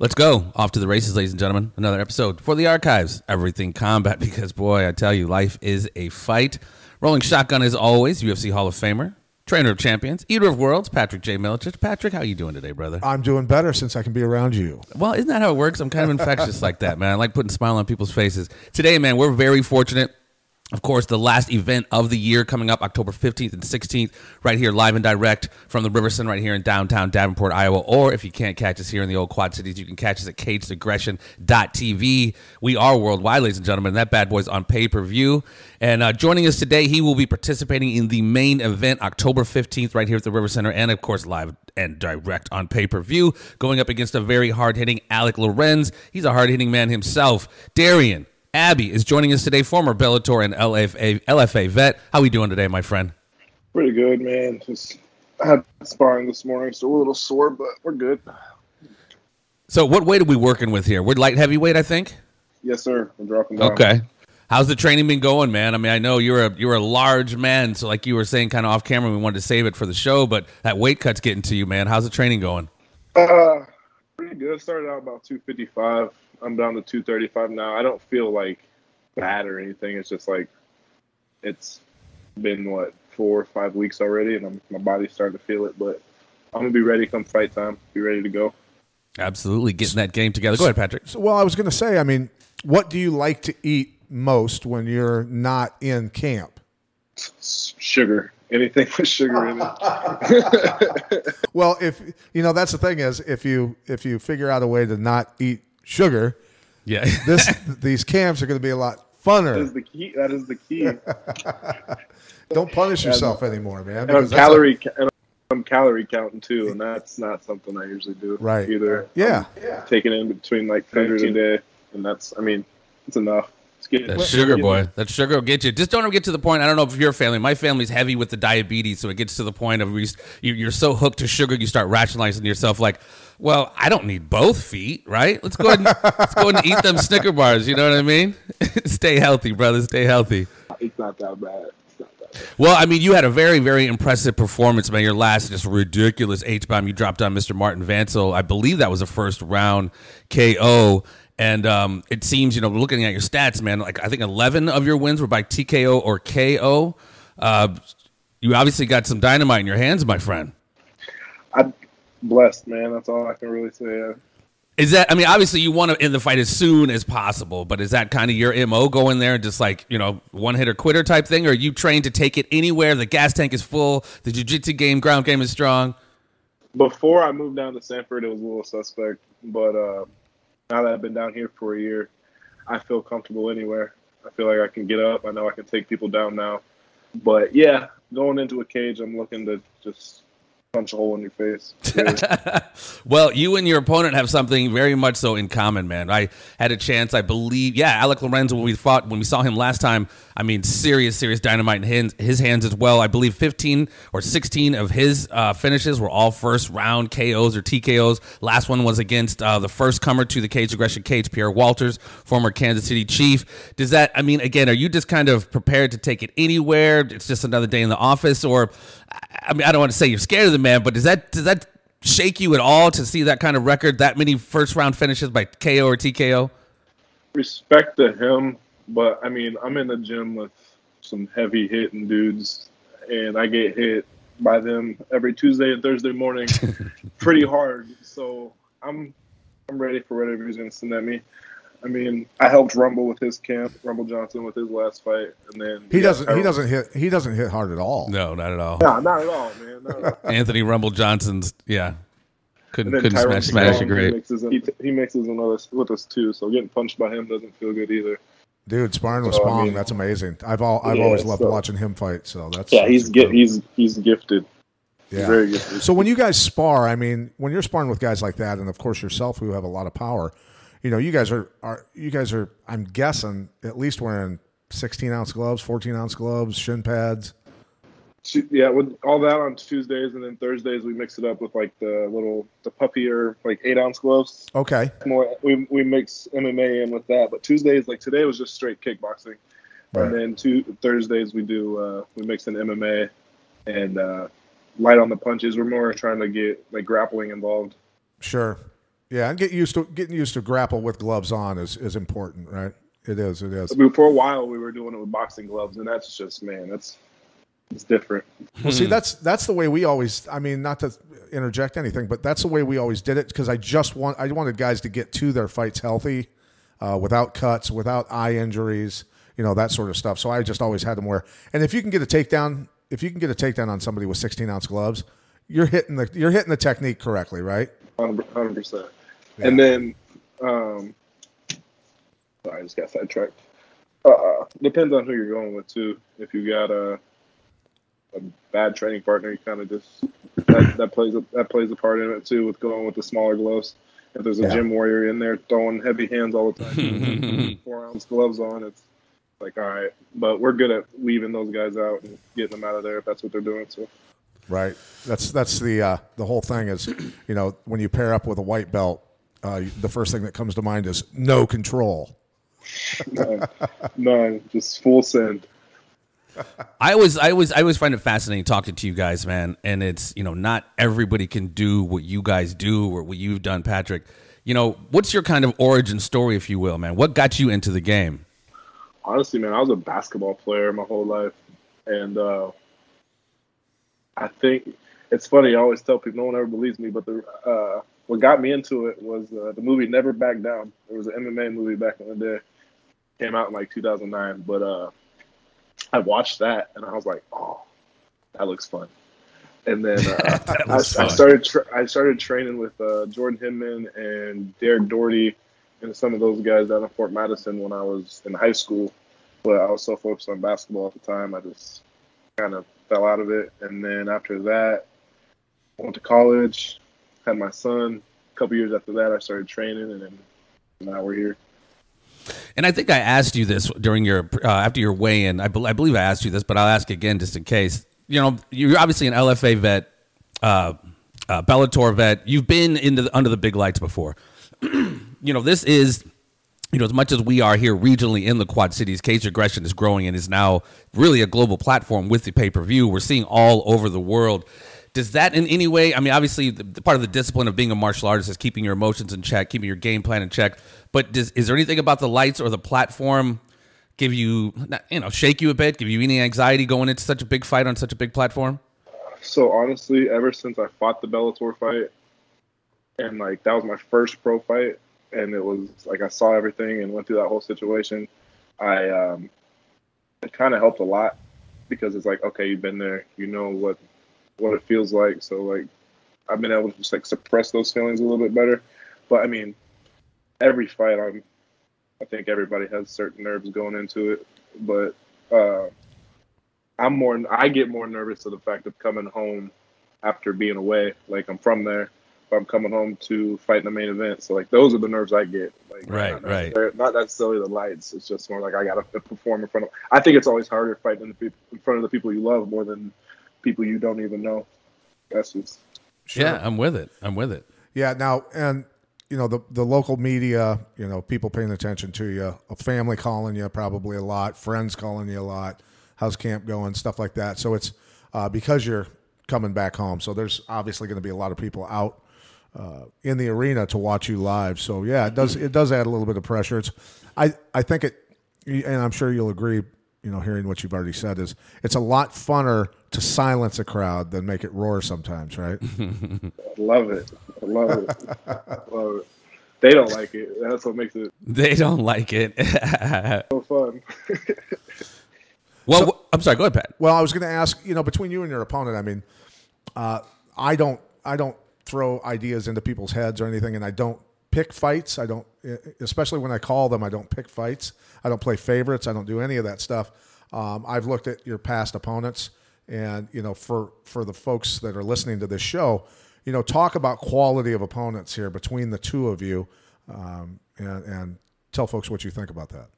Let's go off to the races, ladies and gentlemen. Another episode for the archives. Everything combat, because boy, I tell you, life is a fight. Rolling shotgun as always. UFC Hall of Famer, trainer of champions, eater of worlds. Patrick J. Miletich. Patrick, how are you doing today, brother? I'm doing better since I can be around you. Well, isn't that how it works? I'm kind of infectious like that, man. I like putting a smile on people's faces. Today, man, we're very fortunate of course, the last event of the year coming up October 15th and 16th, right here, live and direct from the River Center, right here in downtown Davenport, Iowa. Or if you can't catch us here in the old Quad Cities, you can catch us at cageaggression.tv. We are worldwide, ladies and gentlemen. That bad boy's on pay per view. And uh, joining us today, he will be participating in the main event October 15th, right here at the River Center, and of course, live and direct on pay per view, going up against a very hard hitting Alec Lorenz. He's a hard hitting man himself. Darian. Abbey is joining us today, former Bellator and LFA, LFA vet. How are we doing today, my friend? Pretty good, man. Just I had sparring this morning, so a little sore, but we're good. So, what weight are we working with here? We're light heavyweight, I think. Yes, sir. I'm dropping down. Okay. How's the training been going, man? I mean, I know you're a you're a large man, so like you were saying, kind of off camera, we wanted to save it for the show, but that weight cut's getting to you, man. How's the training going? Uh, pretty good. Started out about 255 I'm down to 235 now. I don't feel like bad or anything. It's just like it's been what four or five weeks already, and I'm, my body's starting to feel it. But I'm gonna be ready come fight time. Be ready to go. Absolutely, getting that game together. Go ahead, Patrick. So, well, I was going to say, I mean, what do you like to eat most when you're not in camp? Sugar. Anything with sugar in it. well, if you know, that's the thing is, if you if you figure out a way to not eat sugar, yeah, this these camps are going to be a lot funner. That is the key. That is the key. Don't punish yourself and, anymore, man. And I'm calorie a, and I'm calorie counting too, and that's not something I usually do. Right. Either. Yeah. yeah. Taking in between like 100 a day, and that's. I mean, it's enough. That sugar, boy. That sugar will get you. Just don't get to the point. I don't know if your family. My family's heavy with the diabetes, so it gets to the point of you're so hooked to sugar, you start rationalizing yourself like, well, I don't need both feet, right? Let's go ahead and, let's go ahead and eat them Snicker bars. You know what I mean? Stay healthy, brother. Stay healthy. It's not that bad. Well, I mean, you had a very, very impressive performance, man. Your last just ridiculous H bomb you dropped on Mr. Martin Vancil. I believe that was a first round KO. And um, it seems, you know, looking at your stats, man, like I think 11 of your wins were by TKO or KO. Uh, you obviously got some dynamite in your hands, my friend. I'm blessed, man. That's all I can really say. Is that? I mean, obviously, you want to end the fight as soon as possible, but is that kind of your mo? Going there and just like you know, one hitter quitter type thing, or are you trained to take it anywhere? The gas tank is full. The jiu-jitsu game, ground game is strong. Before I moved down to Sanford, it was a little suspect, but uh, now that I've been down here for a year, I feel comfortable anywhere. I feel like I can get up. I know I can take people down now. But yeah, going into a cage, I'm looking to just punch a hole in your face. well, you and your opponent have something very much so in common, man. I had a chance, I believe, yeah, Alec Lorenzo when we fought when we saw him last time. I mean, serious, serious dynamite in his, his hands as well. I believe 15 or 16 of his uh, finishes were all first round KOs or TKOs. Last one was against uh, the first comer to the cage aggression cage, Pierre Walters, former Kansas City Chief. Does that? I mean, again, are you just kind of prepared to take it anywhere? It's just another day in the office, or I mean, I don't want to say you're scared of the man, but does that does that shake you at all to see that kind of record, that many first round finishes by KO or TKO? Respect to him, but I mean, I'm in the gym with some heavy hitting dudes, and I get hit by them every Tuesday and Thursday morning, pretty hard. So I'm I'm ready for whatever he's gonna send at me. I mean, I helped Rumble with his camp, Rumble Johnson with his last fight, and then he doesn't. He doesn't hit. He doesn't hit hard at all. No, not at all. No, not at all, man. At all. Anthony Rumble Johnson's, yeah, couldn't couldn't smash smash a great. He mixes, in, he, he mixes in with us, with us too, so getting punched by him doesn't feel good either. Dude, sparring with so, Spong, I mean, that's amazing. I've all I've yeah, always loved so, watching him fight. So that's yeah, he's he's he's gifted. Yeah. Very gifted. So when you guys spar, I mean, when you're sparring with guys like that, and of course yourself, who have a lot of power, you know, you guys are, are you guys are, I'm guessing, at least wearing 16 ounce gloves, 14 ounce gloves, shin pads. Yeah, with all that on Tuesdays, and then Thursdays we mix it up with like the little the puppier like eight ounce gloves. Okay. More we we mix MMA in with that, but Tuesdays like today was just straight kickboxing, right. and then two Thursdays we do uh, we mix in MMA and uh, light on the punches. We're more trying to get like grappling involved. Sure. Yeah, and get used to getting used to grapple with gloves on is is important, right? It is. It is. I mean, for a while, we were doing it with boxing gloves, and that's just man, that's it's different. Well, see, that's that's the way we always. I mean, not to interject anything, but that's the way we always did it because I just want I wanted guys to get to their fights healthy, uh, without cuts, without eye injuries, you know that sort of stuff. So I just always had them wear. And if you can get a takedown, if you can get a takedown on somebody with 16 ounce gloves, you're hitting the you're hitting the technique correctly, right? Hundred percent. And then, um, sorry, I just got sidetracked. Uh, depends on who you're going with too. If you got a a bad training partner, you kind of just that, that plays a, that plays a part in it too with going with the smaller gloves. If there's a Yeah. gym warrior in there throwing heavy hands all the time, four ounce gloves on, it's like all right. But we're good at weaving those guys out and getting them out of there if that's what they're doing. So Right. That's that's the uh, the whole thing is, you know, when you pair up with a white belt, uh, the first thing that comes to mind is no control. none, none just full send. I always, I always, I always find it fascinating talking to you guys, man. And it's you know not everybody can do what you guys do or what you've done, Patrick. You know, what's your kind of origin story, if you will, man? What got you into the game? honestly, man, I was a basketball player my whole life, and uh, I think it's funny. I always tell people, no one ever believes me, but the uh, what got me into it was uh, the movie Never Back Down. It was an MMA movie back in the day. Came out in like 2009, but uh, I watched that and I was like, oh, that looks fun. And then uh, I, I started tra- I started training with uh, Jordan Hinman and Derek Doherty and some of those guys down in Fort Madison when I was in high school. But I was so focused on basketball at the time, I just kind of fell out of it. And then after that, went to college, had my son. A couple years after that, I started training, and then now we're here. And I think I asked you this during your uh, after your weigh-in. I, bel I believe I asked you this, but I'll ask again just in case. You know, you're obviously an LFA vet, uh, uh, Bellator vet. You've been into the, under the big lights before. you know, this is you know as much as we are here regionally in the Quad Cities. Cage aggression is growing and is now really a global platform with the pay-per-view. We're seeing all over the world. Does that in any way? I mean, obviously, the, the part of the discipline of being a martial artist is keeping your emotions in check, keeping your game plan in check. But does, is there anything about the lights or the platform give you, you know, shake you a bit, give you any anxiety going into such a big fight on such a big platform? So honestly, ever since I fought the Bellator fight, and like that was my first pro fight, and it was like I saw everything and went through that whole situation. I um, it kind of helped a lot because it's like okay, you've been there, you know what what it feels like. So like I've been able to just like suppress those feelings a little bit better. But I mean, every fight, I'm I think everybody has certain nerves going into it, but. Uh, I'm more. I get more nervous of the fact of coming home after being away. Like I'm from there, but I'm coming home to fight in the main event. So like those are the nerves I get. Like Right, not right. Not necessarily the lights. It's just more like I got to perform in front of. I think it's always harder fighting in, the peop in front of the people you love more than people you don't even know. That's just. Yeah, I'm with it. I'm with it. Yeah. Now, and you know the the local media, you know, people paying attention to you, a family calling you probably a lot, friends calling you a lot. How's camp going? Stuff like that. So it's uh, because you're coming back home. So there's obviously going to be a lot of people out uh, in the arena to watch you live. So yeah, it does it does add a little bit of pressure. It's I I think it, and I'm sure you'll agree. You know, hearing what you've already said is it's a lot funner to silence a crowd than make it roar sometimes, right? I love it. I love it. I love it. They don't like it. That's what makes it They don't like it. so fun. well, wh- I'm sorry. Go ahead, Pat. Well, I was going to ask, you know, between you and your opponent, I mean, uh, I don't, I don't throw ideas into people's heads or anything, and I don't pick fights. I don't, especially when I call them, I don't pick fights. I don't play favorites. I don't do any of that stuff. Um, I've looked at your past opponents, and you know, for for the folks that are listening to this show, you know, talk about quality of opponents here between the two of you, um, and, and tell folks what you think about that.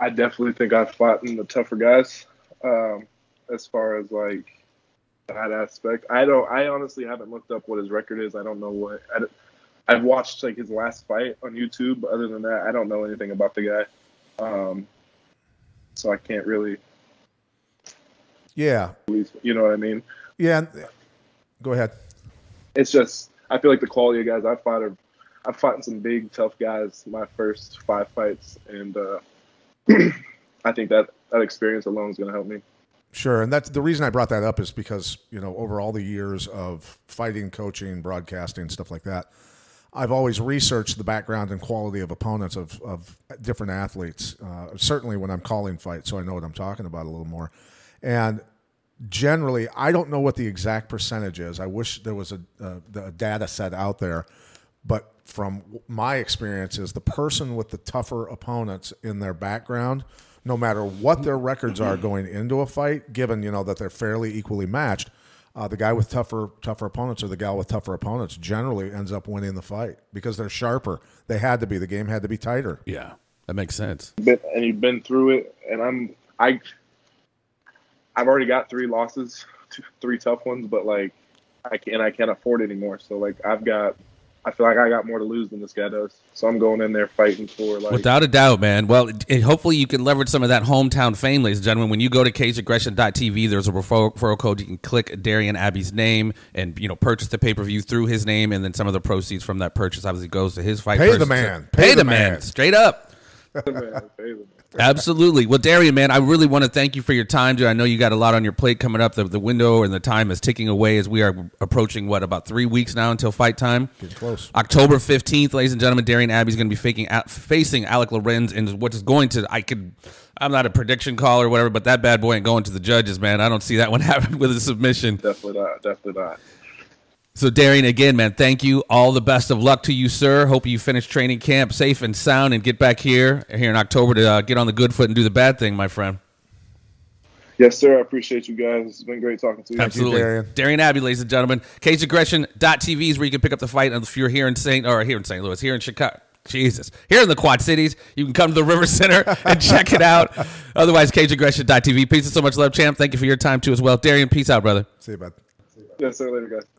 I definitely think I've fought in the tougher guys. Um, as far as like that aspect, I don't. I honestly haven't looked up what his record is. I don't know what. I, I've watched like his last fight on YouTube. Other than that, I don't know anything about the guy. Um, so I can't really. Yeah, You know what I mean? yeah. Go ahead. It's just I feel like the quality of guys I've fought are I've fought some big, tough guys my first five fights, and uh, I think that that experience alone is going to help me. Sure, and that's the reason I brought that up is because you know over all the years of fighting, coaching, broadcasting, stuff like that, I've always researched the background and quality of opponents of, of different athletes. Uh, certainly when I'm calling fights, so I know what I'm talking about a little more. And generally, I don't know what the exact percentage is. I wish there was a, a, a data set out there, but from my experience, is the person with the tougher opponents in their background no matter what their records are going into a fight, given you know that they're fairly equally matched, uh, the guy with tougher tougher opponents or the gal with tougher opponents generally ends up winning the fight because they're sharper. They had to be. The game had to be tighter. Yeah, that makes sense. Been, and you've been through it, and I'm I. I've already got three losses, three tough ones, but like I can I can't afford anymore. So like I've got I feel like I got more to lose than this guy does. So I'm going in there fighting for like without a doubt, man. Well, hopefully you can leverage some of that hometown fame, ladies and gentlemen. When you go to cageaggression.tv, there's a referral code. You can click Darian Abbey's name and you know purchase the pay per view through his name, and then some of the proceeds from that purchase obviously goes to his fight. Pay the man. Pay, pay the, the man. man. Straight up. Absolutely. Well, Darian, man, I really want to thank you for your time, dude. I know you got a lot on your plate coming up. The, the window and the time is ticking away as we are approaching, what, about three weeks now until fight time? Getting close. October 15th, ladies and gentlemen, Darian Abbey is going to be faking, facing Alec Lorenz in what is going to, I could, I'm not a prediction caller or whatever, but that bad boy ain't going to the judges, man. I don't see that one happening with a submission. Definitely not. Definitely not. So, Darian, again, man, thank you. All the best of luck to you, sir. Hope you finish training camp safe and sound and get back here here in October to uh, get on the good foot and do the bad thing, my friend. Yes, sir. I appreciate you guys. It's been great talking to you. Absolutely. You, Darian. Darian Abbey, ladies and gentlemen. CageAggression.tv is where you can pick up the fight. And if you're here in St. or here in St. Louis, here in Chicago. Jesus. Here in the Quad Cities, you can come to the River Center and check it out. Otherwise, cageaggression.tv. Peace and so much love, champ. Thank you for your time, too, as well. Darian, peace out, brother. See you, bud. Yes, sir. Later, guys.